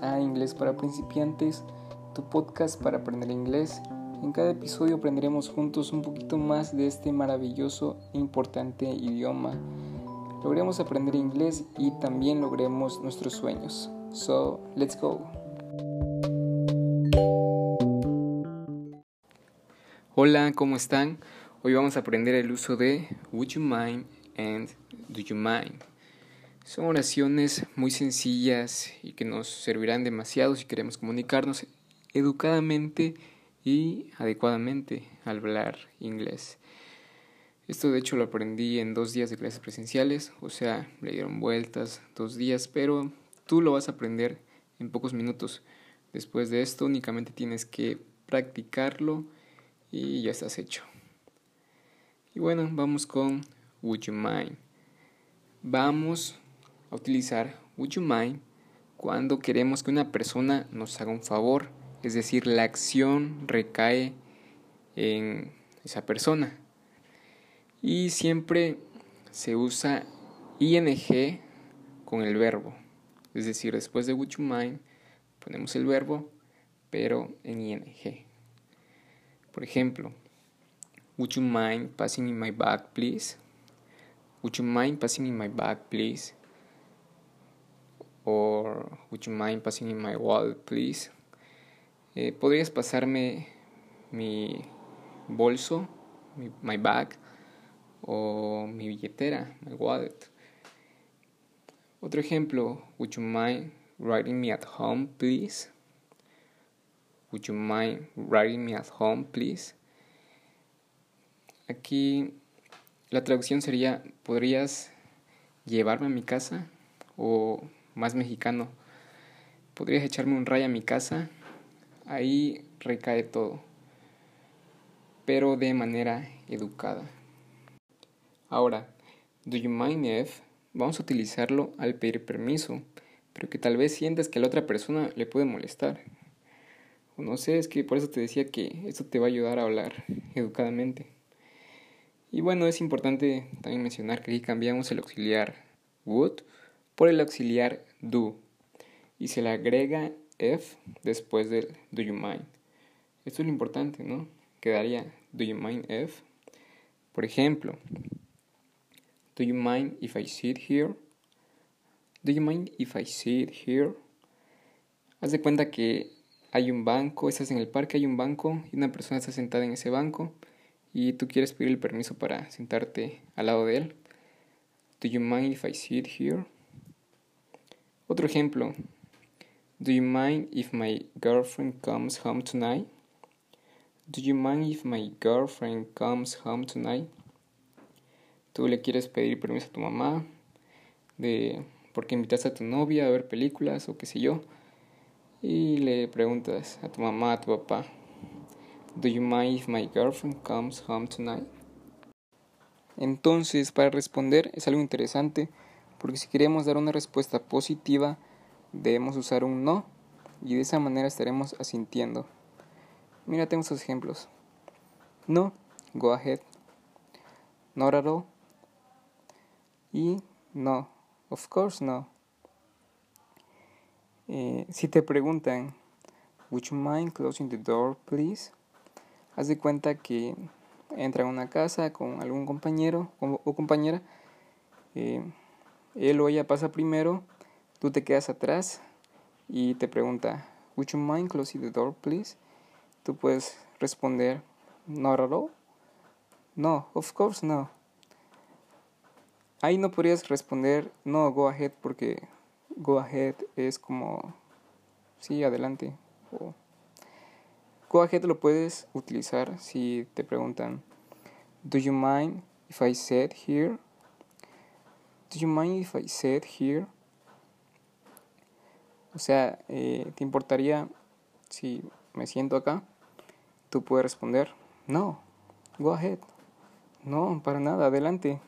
a Inglés para principiantes, tu podcast para aprender inglés. En cada episodio aprenderemos juntos un poquito más de este maravilloso e importante idioma. Logremos aprender inglés y también logremos nuestros sueños. So, let's go. Hola, ¿cómo están? Hoy vamos a aprender el uso de Would you mind and Do you mind? Son oraciones muy sencillas y que nos servirán demasiado si queremos comunicarnos educadamente y adecuadamente al hablar inglés. Esto de hecho lo aprendí en dos días de clases presenciales, o sea, le dieron vueltas dos días, pero tú lo vas a aprender en pocos minutos. Después de esto únicamente tienes que practicarlo y ya estás hecho. Y bueno, vamos con Would You Mind. Vamos a utilizar would you mind cuando queremos que una persona nos haga un favor, es decir, la acción recae en esa persona. Y siempre se usa ing con el verbo, es decir, después de would you mind ponemos el verbo, pero en ing. Por ejemplo, would you mind passing in my bag, please? Would you mind passing in my bag, please? Or would you mind passing in my wallet, please? Eh, ¿Podrías pasarme mi bolso, mi, my bag, o mi billetera, my wallet? Otro ejemplo, would you mind writing me at home, please? Would you mind writing me at home, please? Aquí la traducción sería, ¿podrías llevarme a mi casa? O más mexicano. ¿Podrías echarme un rayo a mi casa? Ahí recae todo, pero de manera educada. Ahora, do you mind if vamos a utilizarlo al pedir permiso, pero que tal vez sientas que a la otra persona le puede molestar. O no sé, es que por eso te decía que esto te va a ayudar a hablar educadamente. Y bueno, es importante también mencionar que aquí cambiamos el auxiliar would por el auxiliar do y se le agrega if después del do you mind. Esto es lo importante, ¿no? Quedaría do you mind if. Por ejemplo, do you mind if I sit here? Do you mind if I sit here? Haz de cuenta que hay un banco, estás en el parque, hay un banco y una persona está sentada en ese banco y tú quieres pedir el permiso para sentarte al lado de él. Do you mind if I sit here? Otro ejemplo. Do you mind if my girlfriend comes home tonight? Do you mind if my girlfriend comes home tonight? Tú le quieres pedir permiso a tu mamá de porque invitas a tu novia a ver películas o qué sé yo y le preguntas a tu mamá, a tu papá, Do you mind if my girlfriend comes home tonight? Entonces, para responder es algo interesante porque si queremos dar una respuesta positiva, debemos usar un no y de esa manera estaremos asintiendo. Mira, tengo estos ejemplos. No, go ahead. Not at all. Y no, of course no. Eh, si te preguntan, would you mind closing the door, please? Haz de cuenta que entra a una casa con algún compañero o compañera. Eh, él o ella pasa primero, tú te quedas atrás y te pregunta, Would you mind closing the door, please? Tú puedes responder, Not at all. No, of course no. Ahí no podrías responder, no, go ahead, porque go ahead es como, sí, adelante. go ahead lo puedes utilizar si te preguntan, Do you mind if I sit here? Do you mind if I sit here? O sea, eh, ¿te importaría si me siento acá? Tú puedes responder, no, go ahead. No, para nada, adelante.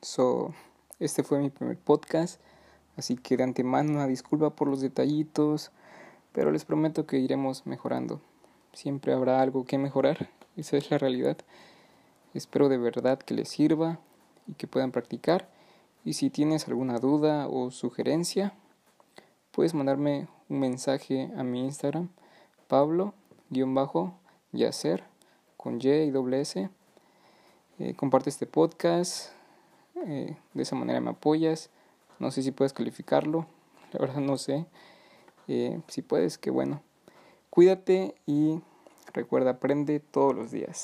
So, este fue mi primer podcast, así que de antemano una disculpa por los detallitos, pero les prometo que iremos mejorando. Siempre habrá algo que mejorar, esa es la realidad. Espero de verdad que les sirva y que puedan practicar. Y si tienes alguna duda o sugerencia, puedes mandarme un mensaje a mi Instagram, Pablo-Yacer, con Y y S. Eh, comparte este podcast, eh, de esa manera me apoyas. No sé si puedes calificarlo, la verdad no sé. Eh, si puedes, qué bueno. Cuídate y recuerda, aprende todos los días.